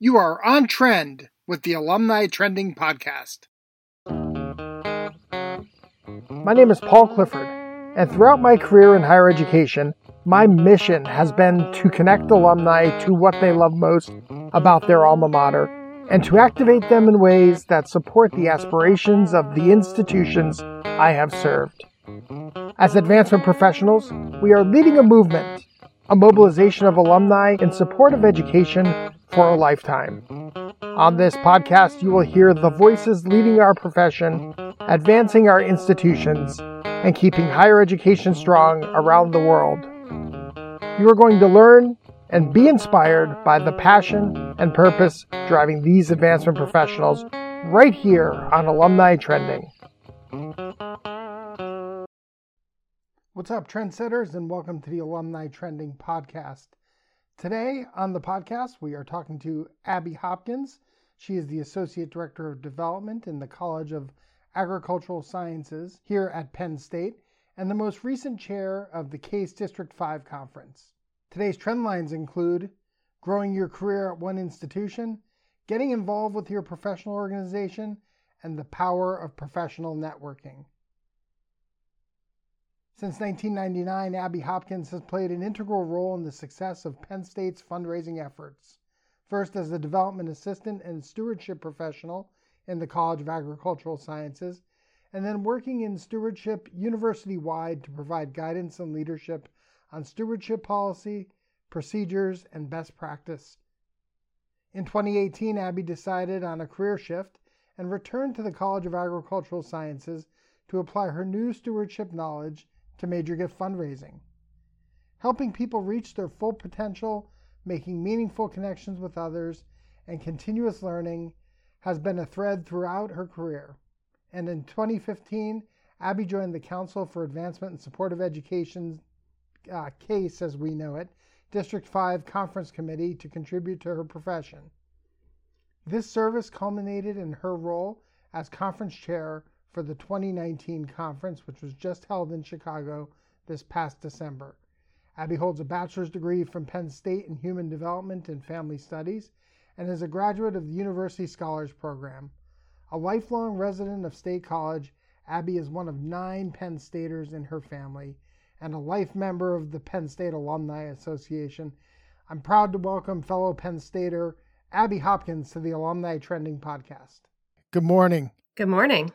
You are on trend with the Alumni Trending Podcast. My name is Paul Clifford, and throughout my career in higher education, my mission has been to connect alumni to what they love most about their alma mater and to activate them in ways that support the aspirations of the institutions I have served. As advancement professionals, we are leading a movement, a mobilization of alumni in support of education for a lifetime. On this podcast, you will hear the voices leading our profession, advancing our institutions, and keeping higher education strong around the world. You are going to learn and be inspired by the passion and purpose driving these advancement professionals right here on Alumni Trending. What's up, trendsetters, and welcome to the Alumni Trending Podcast. Today on the podcast, we are talking to Abby Hopkins. She is the Associate Director of Development in the College of Agricultural Sciences here at Penn State and the most recent chair of the CASE District 5 Conference. Today's trend lines include growing your career at one institution, getting involved with your professional organization, and the power of professional networking. Since 1999, Abby Hopkins has played an integral role in the success of Penn State's fundraising efforts. First, as a development assistant and stewardship professional in the College of Agricultural Sciences, and then working in stewardship university wide to provide guidance and leadership on stewardship policy, procedures, and best practice. In 2018, Abby decided on a career shift and returned to the College of Agricultural Sciences to apply her new stewardship knowledge to major gift fundraising. Helping people reach their full potential, making meaningful connections with others, and continuous learning has been a thread throughout her career. And in 2015, Abby joined the Council for Advancement and Support of Education uh, CASE, as we know it, District 5 Conference Committee to contribute to her profession. This service culminated in her role as conference chair for the 2019 conference, which was just held in Chicago this past December. Abby holds a bachelor's degree from Penn State in Human Development and Family Studies and is a graduate of the University Scholars Program. A lifelong resident of State College, Abby is one of nine Penn Staters in her family and a life member of the Penn State Alumni Association. I'm proud to welcome fellow Penn Stater Abby Hopkins to the Alumni Trending Podcast. Good morning. Good morning.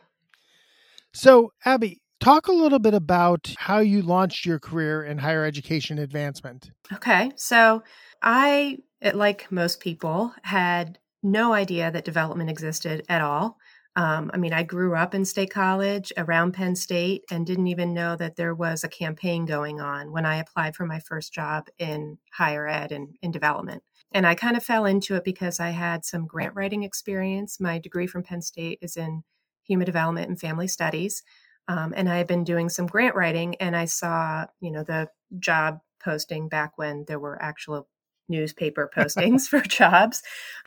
So, Abby, talk a little bit about how you launched your career in higher education advancement. Okay. So, I, like most people, had no idea that development existed at all. Um, I mean, I grew up in State College around Penn State and didn't even know that there was a campaign going on when I applied for my first job in higher ed and in development. And I kind of fell into it because I had some grant writing experience. My degree from Penn State is in human development and family studies. Um, and I had been doing some grant writing, and I saw, you know, the job posting back when there were actual newspaper postings for jobs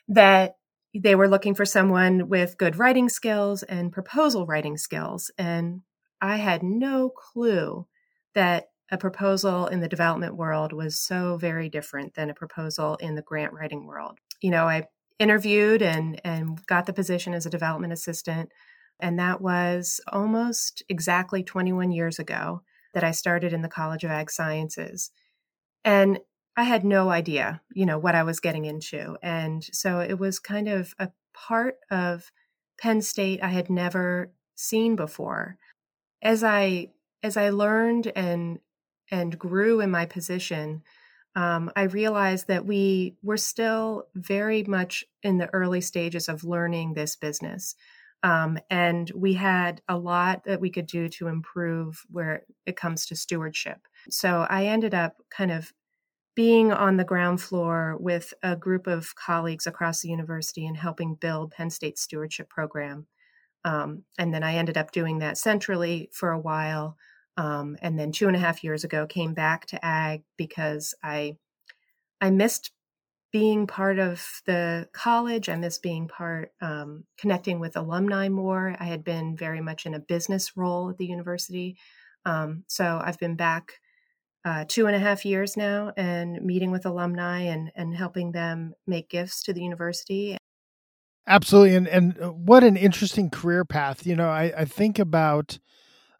that they were looking for someone with good writing skills and proposal writing skills. And I had no clue that a proposal in the development world was so very different than a proposal in the grant writing world. You know, I interviewed and and got the position as a development assistant and that was almost exactly 21 years ago that I started in the College of Ag Sciences. And I had no idea, you know, what I was getting into. And so it was kind of a part of Penn State I had never seen before. As I as I learned and and grew in my position, um, I realized that we were still very much in the early stages of learning this business. Um, and we had a lot that we could do to improve where it comes to stewardship. So I ended up kind of being on the ground floor with a group of colleagues across the university and helping build Penn State's stewardship program. Um, and then I ended up doing that centrally for a while. Um, and then two and a half years ago, came back to ag because I I missed being part of the college. I miss being part, um, connecting with alumni more. I had been very much in a business role at the university. Um, so I've been back uh, two and a half years now and meeting with alumni and, and helping them make gifts to the university. Absolutely. And, and uh, what an interesting career path. You know, I, I think about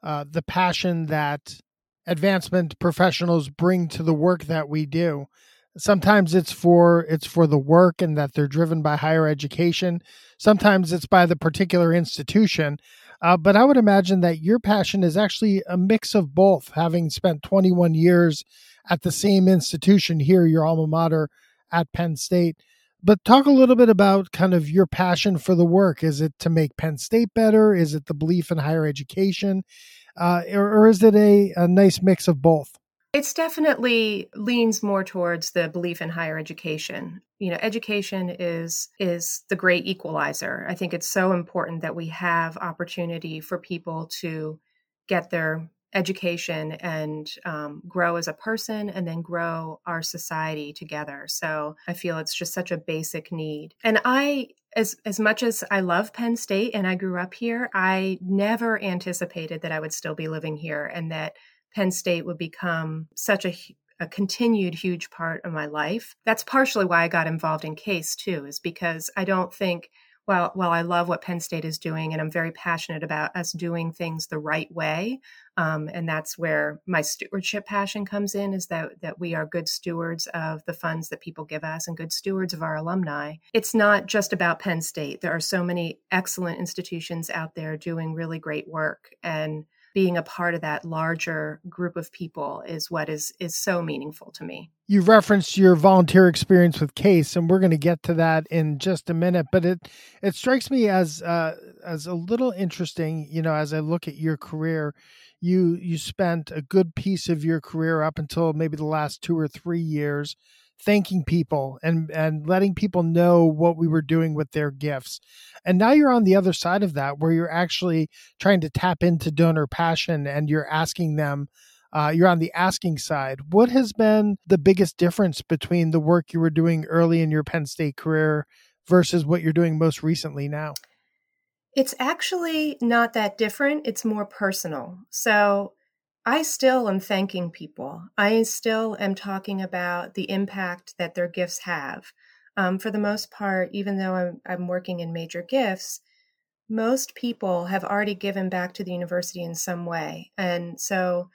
uh, the passion that advancement professionals bring to the work that we do. Sometimes it's for it's for the work and that they're driven by higher education. Sometimes it's by the particular institution. Uh, but I would imagine that your passion is actually a mix of both, having spent 21 years at the same institution here, your alma mater at Penn State. But talk a little bit about kind of your passion for the work. Is it to make Penn State better? Is it the belief in higher education? Uh, or, or, is it a, a nice mix of both? It's definitely leans more towards the belief in higher education. You know, education is is the great equalizer. I think it's so important that we have opportunity for people to get their education and um, grow as a person and then grow our society together so i feel it's just such a basic need and i as as much as i love penn state and i grew up here i never anticipated that i would still be living here and that Penn State would become such a, a continued huge part of my life. That's partially why I got involved in CASE too, is because I don't think while while I love what Penn State is doing, and I'm very passionate about us doing things the right way, um, and that's where my stewardship passion comes in, is that that we are good stewards of the funds that people give us and good stewards of our alumni. It's not just about Penn State. There are so many excellent institutions out there doing really great work, and being a part of that larger group of people is what is is so meaningful to me. You referenced your volunteer experience with Case, and we're going to get to that in just a minute. But it it strikes me as uh, as a little interesting, you know, as I look at your career. You you spent a good piece of your career up until maybe the last two or three years thanking people and and letting people know what we were doing with their gifts. And now you're on the other side of that where you're actually trying to tap into donor passion and you're asking them uh, you're on the asking side. What has been the biggest difference between the work you were doing early in your Penn State career versus what you're doing most recently now? It's actually not that different. It's more personal. So I still am thanking people. I still am talking about the impact that their gifts have. Um, for the most part, even though I'm, I'm working in major gifts, most people have already given back to the university in some way. And so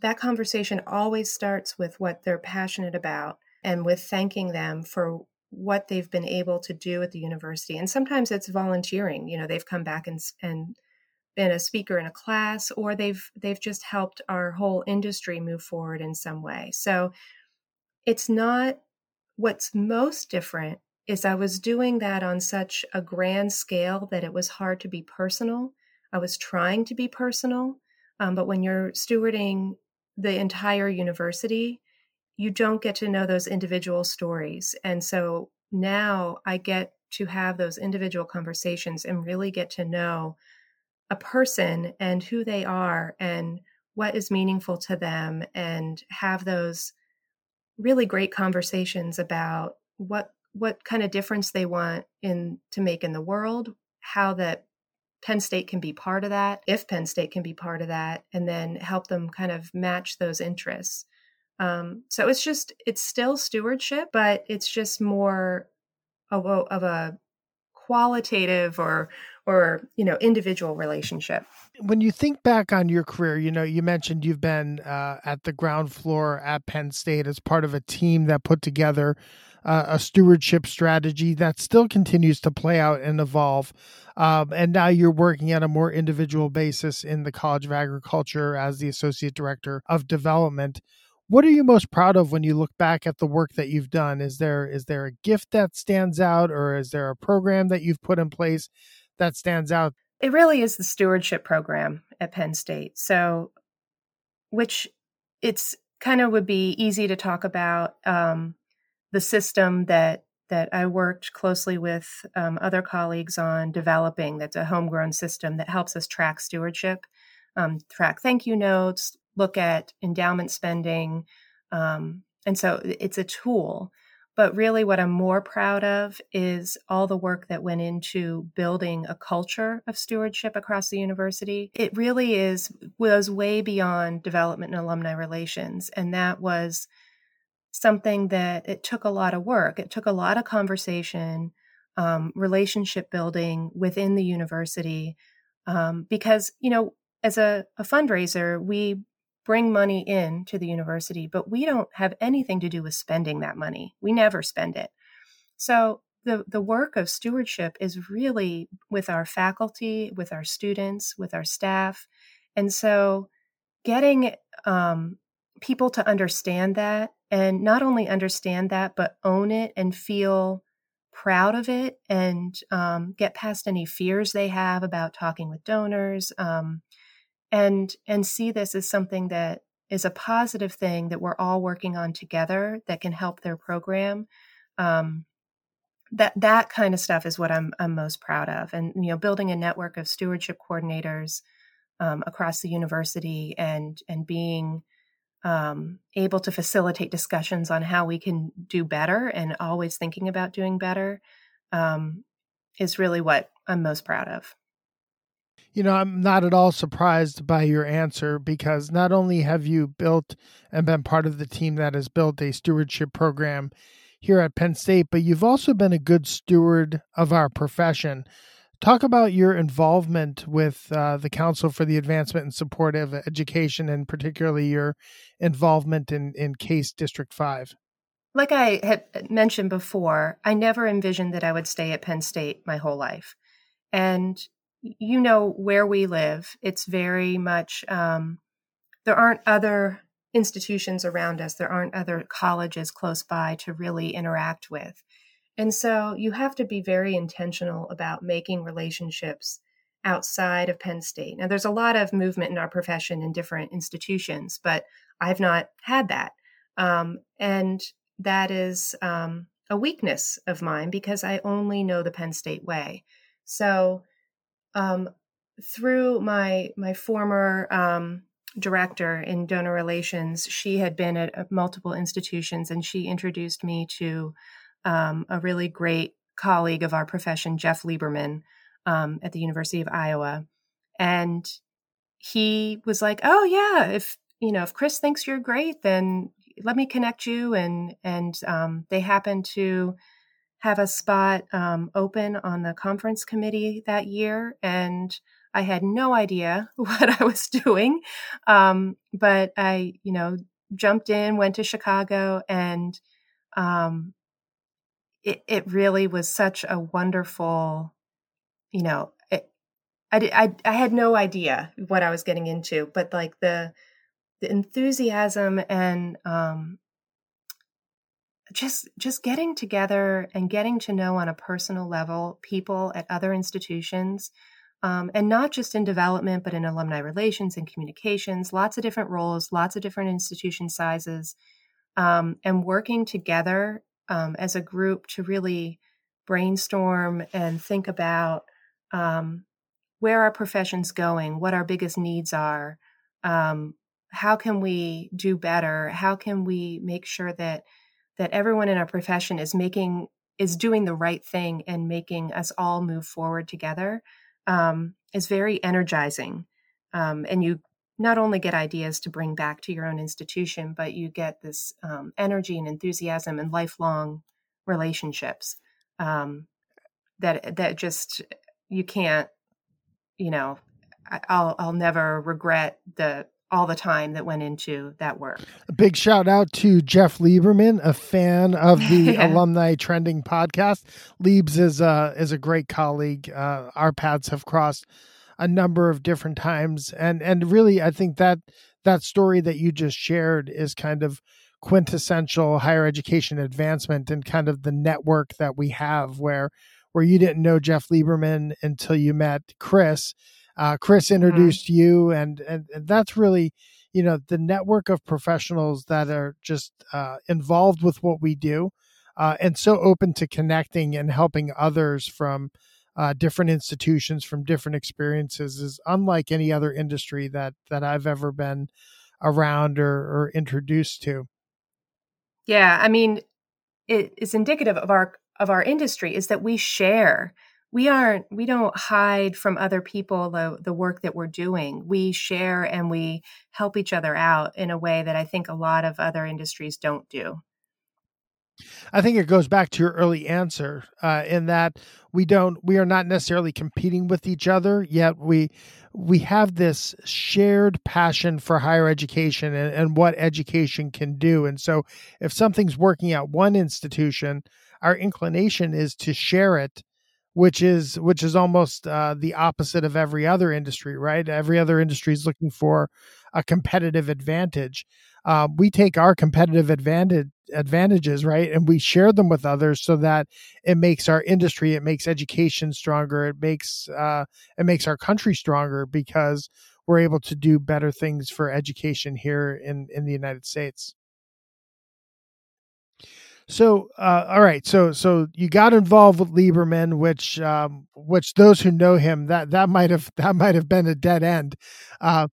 that conversation always starts with what they're passionate about and with thanking them for what they've been able to do at the university. And sometimes it's volunteering. You know, they've come back and, and been a speaker in a class or they've they've just helped our whole industry move forward in some way. So it's not what's most different is I was doing that on such a grand scale that it was hard to be personal. I was trying to be personal, um, but when you're stewarding the entire university, you don't get to know those individual stories. And so now I get to have those individual conversations and really get to know a person and who they are and what is meaningful to them and have those really great conversations about what what kind of difference they want in to make in the world how that penn state can be part of that if penn state can be part of that and then help them kind of match those interests. Um, so it's just it's still stewardship but it's just more of a, of a qualitative or or you know individual relationship. When you think back on your career you know you mentioned you've been uh, at the ground floor at penn state as part of a team that put together uh, a stewardship strategy that still continues to play out and evolve. Um, and now you're working at a more individual basis in the college of agriculture as the associate director of development. What are you most proud of when you look back at the work that you've done? Is there is there a gift that stands out or is there a program that you've put in place that stands out it really is the stewardship program at penn state so which it's kind of would be easy to talk about um, the system that that I worked closely with um, other colleagues on developing. That's a homegrown system that helps us track stewardship, um, track thank you notes, look at endowment spending. Um, and so it's a tool. But really, what I'm more proud of is all the work that went into building a culture of stewardship across the university. It really is was way beyond development and alumni relations, and that was something that it took a lot of work. It took a lot of conversation, um, relationship building within the university, um, because you know, as a, a fundraiser, we bring money in to the university, but we don't have anything to do with spending that money. We never spend it. So the the work of stewardship is really with our faculty, with our students, with our staff, and so getting um, people to understand that and not only understand that but own it and feel proud of it and um, get past any fears they have about talking with donors um, and and see this as something that is a positive thing that we're all working on together that can help their program um, that that kind of stuff is what I'm I'm most proud of and you know building a network of stewardship coordinators um, across the university and and being um, able to facilitate discussions on how we can do better and always thinking about doing better um, is really what I'm most proud of. You know, I'm not at all surprised by your answer because not only have you built and been part of the team that has built a stewardship program here at Penn State, but you've also been a good steward of our profession. Talk about your involvement with uh, the Council for the Advancement and Support of Education, and particularly your involvement in, in CASE District 5. Like I had mentioned before, I never envisioned that I would stay at Penn State my whole life. And you know where we live. It's very much, um, there aren't other institutions around us, there aren't other colleges close by to really interact with. And so you have to be very intentional about making relationships outside of Penn State. Now, there's a lot of movement in our profession in different institutions, but I've not had that. Um, and that is um, a weakness of mine because I only know the Penn State way. So um, through my my former um, director in donor relations, she had been at multiple institutions, and she introduced me to um, a really great colleague of our profession, Jeff Lieberman, um, at the University of Iowa, and he was like, "Oh yeah, if you know if Chris thinks you're great, then let me connect you." And and um, they happened to have a spot um, open on the conference committee that year, and I had no idea what I was doing. Um, but I, you know, jumped in, went to Chicago, and um, it, it really was such a wonderful, you know, it, I, I, I had no idea what I was getting into, but like the, the enthusiasm and um, just just getting together and getting to know on a personal level people at other institutions um, and not just in development but in alumni relations and communications lots of different roles lots of different institution sizes um, and working together um, as a group to really brainstorm and think about um, where our profession's going what our biggest needs are um, how can we do better? How can we make sure that that everyone in our profession is making is doing the right thing and making us all move forward together um, is very energizing. Um, and you not only get ideas to bring back to your own institution but you get this um, energy and enthusiasm and lifelong relationships um, that that just you can't you know I'll I'll never regret the all the time that went into that work. A big shout out to Jeff Lieberman, a fan of the Alumni Trending podcast. Liebs is a is a great colleague. Uh, our paths have crossed a number of different times, and and really, I think that that story that you just shared is kind of quintessential higher education advancement and kind of the network that we have where where you didn't know Jeff Lieberman until you met Chris uh, Chris mm-hmm. introduced mm-hmm. you, and, and and that's really, you know, the network of professionals that are just uh, involved with what we do, uh, and so open to connecting and helping others from uh, different institutions, from different experiences, is unlike any other industry that that I've ever been around or, or introduced to. Yeah, I mean, it is indicative of our of our industry is that we share we aren't we don't hide from other people the the work that we're doing. We share and we help each other out in a way that i think a lot of other industries don't do. I think it goes back to your early answer uh, in that we don't we are not necessarily competing with each other yet we we have this shared passion for higher education and, and what education can do. And so if something's working at one institution our inclination is to share it which is which is almost uh, the opposite of every other industry right? Every other industry is looking for a competitive advantage. Uh, we take our competitive advantage advantages right and we share them with others so that it makes our industry it makes education stronger it makes uh, it makes our country stronger because we're able to do better things for education here in in the united states so, uh, all right. So, so you got involved with Lieberman, which, um, which those who know him, that that might have that might have been a dead end, uh,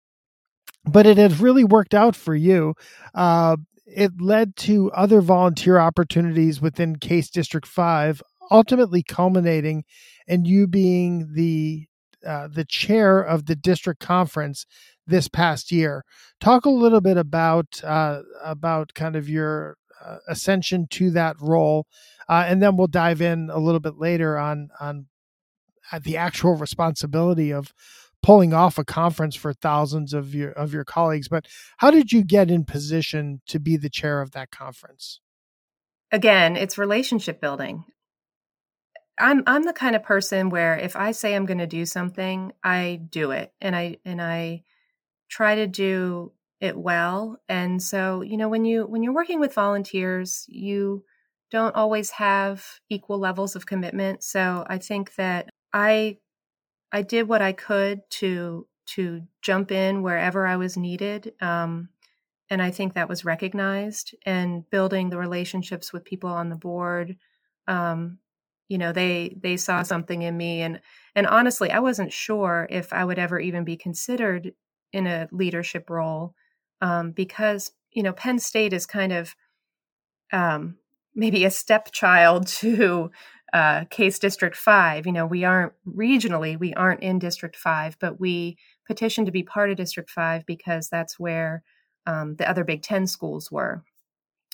but it has really worked out for you. Uh, it led to other volunteer opportunities within Case District Five, ultimately culminating in you being the uh, the chair of the district conference this past year. Talk a little bit about uh, about kind of your uh, ascension to that role, uh, and then we'll dive in a little bit later on on uh, the actual responsibility of pulling off a conference for thousands of your of your colleagues. But how did you get in position to be the chair of that conference? Again, it's relationship building. I'm I'm the kind of person where if I say I'm going to do something, I do it, and I and I try to do it well. And so you know when you when you're working with volunteers you don't always have equal levels of commitment. So i think that i i did what i could to to jump in wherever i was needed um, and i think that was recognized. And building the relationships with people on the board um, you know they they saw something in me. And and honestly i wasn't sure if i would ever even be considered in a leadership role um, because you know Penn State is kind of um, maybe a stepchild to uh, Case District Five. You know, we aren't regionally, we aren't in District Five, but we petitioned to be part of District Five because that's where um, the other Big Ten schools were.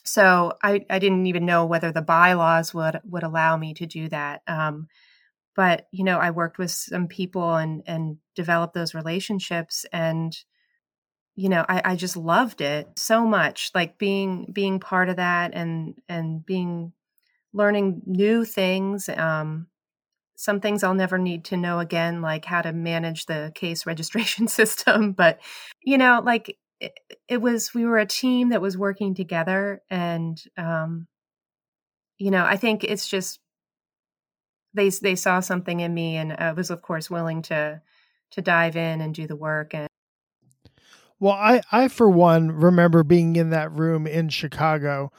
So I, I didn't even know whether the bylaws would would allow me to do that. Um, but you know, I worked with some people and and developed those relationships and you know I, I just loved it so much like being being part of that and and being learning new things um some things i'll never need to know again like how to manage the case registration system but you know like it, it was we were a team that was working together and um you know i think it's just they they saw something in me and i was of course willing to to dive in and do the work and well, I, I for one remember being in that room in Chicago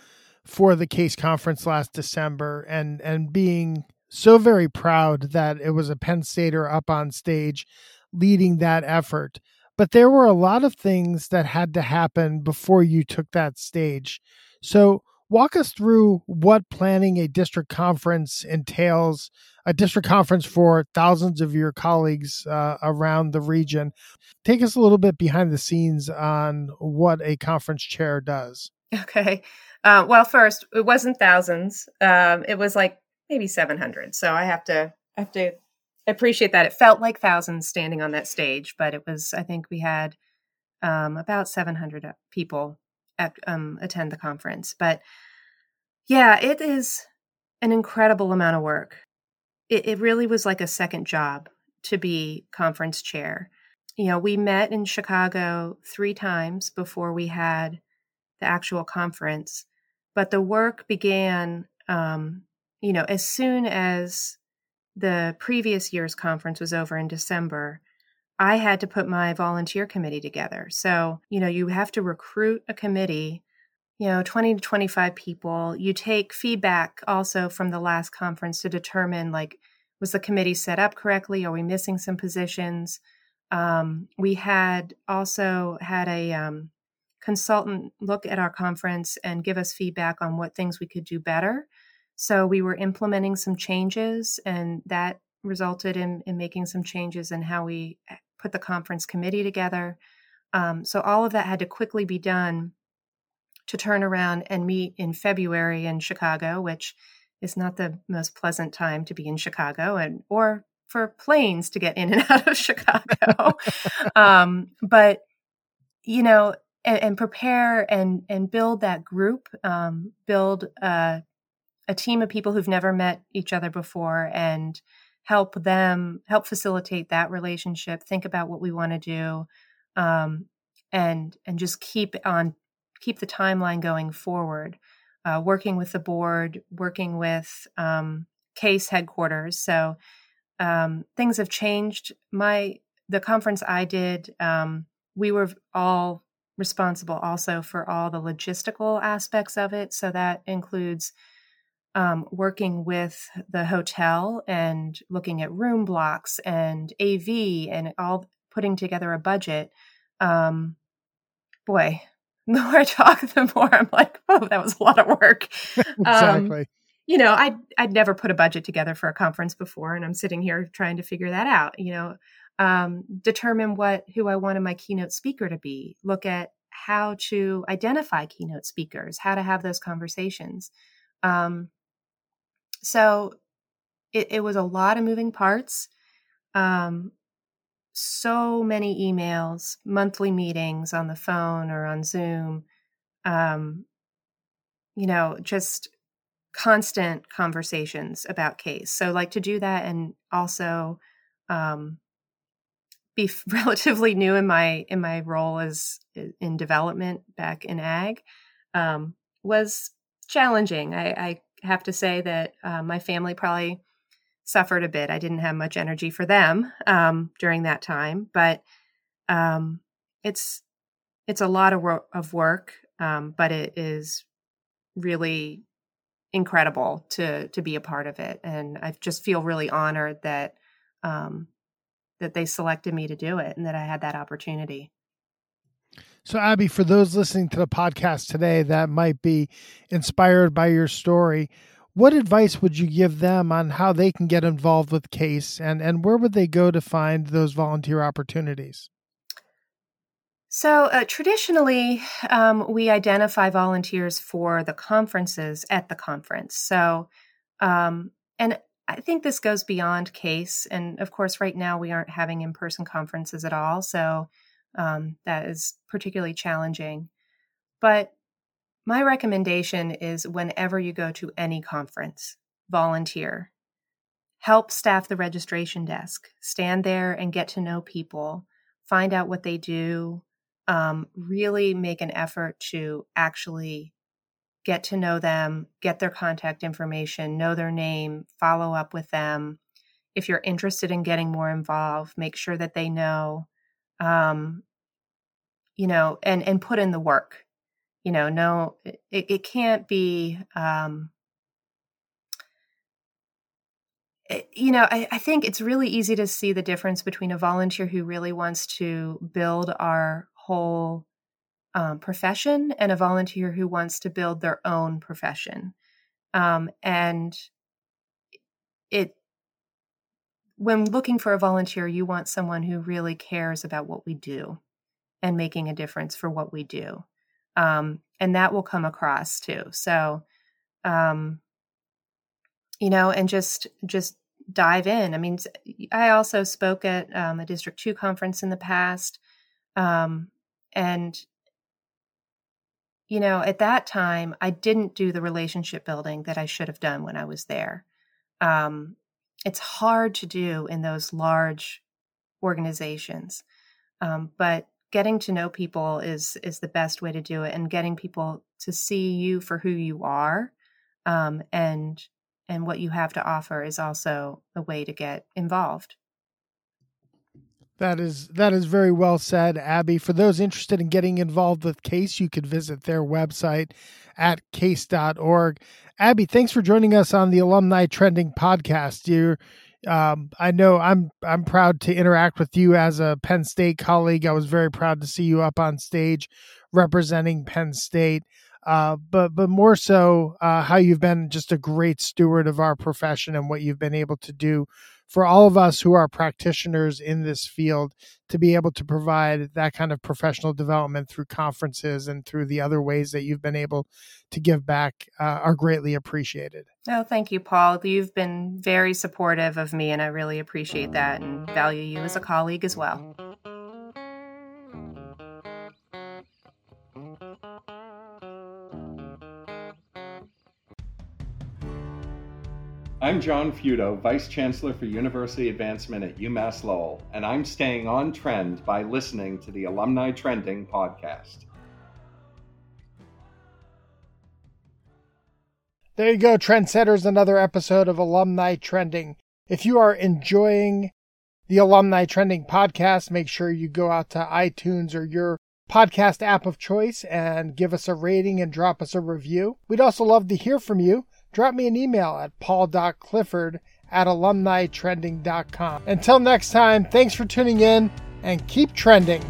for the case conference last December and and being so very proud that it was a Penn Stater up on stage leading that effort. But there were a lot of things that had to happen before you took that stage. So walk us through what planning a district conference entails, a district conference for thousands of your colleagues uh, around the region. Take us a little bit behind the scenes on what a conference chair does. Okay. Uh, well, first, it wasn't thousands. Um, it was like maybe 700. So I have to, I have to appreciate that. It felt like thousands standing on that stage, but it was, I think we had um, about 700 people at, um, attend the conference. But yeah, it is an incredible amount of work. It, it really was like a second job to be conference chair you know, we met in Chicago three times before we had the actual conference, but the work began, um, you know, as soon as the previous year's conference was over in December. I had to put my volunteer committee together. So, you know, you have to recruit a committee, you know, 20 to 25 people. You take feedback also from the last conference to determine like, was the committee set up correctly? Are we missing some positions? Um, we had also had a um, consultant look at our conference and give us feedback on what things we could do better. So we were implementing some changes, and that resulted in, in making some changes in how we eh, put the conference committee together. Um, so all of that had to quickly be done to turn around and meet in February in Chicago, which is not the most pleasant time to be in Chicago and or for planes to get in and out of Chicago. um, but you know, and, and, prepare and and build that group, um, build a, a team of people who've never met each other before, and help them help facilitate that relationship. Think about what we want to do, um, and and just keep on keep the timeline going forward. Uh, working with the board, working with um, case headquarters. So um, things have changed. My the conference I did, um, we were all responsible also for all the logistical aspects of it. So that includes um, working with the hotel and looking at room blocks and AV and all putting together a budget. Um, boy, the more I talk, the more I'm like, oh, that was a lot of work. Um, exactly. Um, you know, I'd I'd never put a budget together for a conference before, and I'm sitting here trying to figure that out. You know, um, determine what who I wanted my keynote speaker to be. Look at how to identify keynote speakers, how to have those conversations. Um, so it, it, was a lot of moving parts. Um, so many emails, monthly meetings on the phone or on Zoom. Um, you know, just constant conversations about case. So, like to do that and also um, be relatively new in my in my role as in development back in ag um, was challenging. I, I, have to say that uh, my family probably suffered a bit. I didn't have much energy for them um, during that time, but um, it's it's a lot of, of work, um, but it is really incredible to to be a part of it, and I just feel really honored that um, that they selected me to do it and that I had that opportunity. So, Abby, for those listening to the podcast today that might be inspired by your story, what advice would you give them on how they can get involved with CASE and, and where would they go to find those volunteer opportunities? So, uh, traditionally, um, we identify volunteers for the conferences at the conference. So, um, and I think this goes beyond case. And of course, right now we aren't having in person conferences at all. So, um, that is particularly challenging. But my recommendation is whenever you go to any conference, volunteer. Help staff the registration desk. Stand there and get to know people. Find out what they do. Um, really make an effort to actually get to know them, get their contact information, know their name, follow up with them. If you're interested in getting more involved, make sure that they know, um, you know, and and put in the work you know no it, it can't be um you know I, I think it's really easy to see the difference between a volunteer who really wants to build our whole um, profession and a volunteer who wants to build their own profession. Um, and it when looking for a volunteer you want someone who really cares about what we do and making a difference for what we do um, and that will come across too. So um, you know and just just dive in. I mean i also spoke at um, a district 2 conference in the past um, and you know at that time i didn't do the relationship building that i should have done when i was there. Um, it's hard to do in those large organizations um, but getting to know people is is the best way to do it and getting people to see you for who you are um, and and what you have to offer is also a way to get involved. That is that is very well said abby. For those interested in getting involved with case you could visit their website at case.org abby thanks for joining us on the alumni trending podcast. You're um, I know I'm I'm proud to interact with you as a Penn State colleague. I was very proud to see you up on stage representing Penn State. Uh, but but more so uh, how you've been just a great steward of our profession and what you've been able to do for all of us who are practitioners in this field to be able to provide that kind of professional development through conferences and through the other ways that you've been able to give back uh, are greatly appreciated. Oh, thank you, Paul. You've been very supportive of me, and I really appreciate that and value you as a colleague as well. I'm John Feudo, Vice Chancellor for University Advancement at UMass Lowell, and I'm staying on trend by listening to the Alumni Trending podcast. There you go, trendsetters, another episode of Alumni Trending. If you are enjoying the Alumni Trending podcast, make sure you go out to iTunes or your podcast app of choice and give us a rating and drop us a review. We'd also love to hear from you drop me an email at paul.clifford at alumnitrending.com. Until next time, thanks for tuning in and keep trending.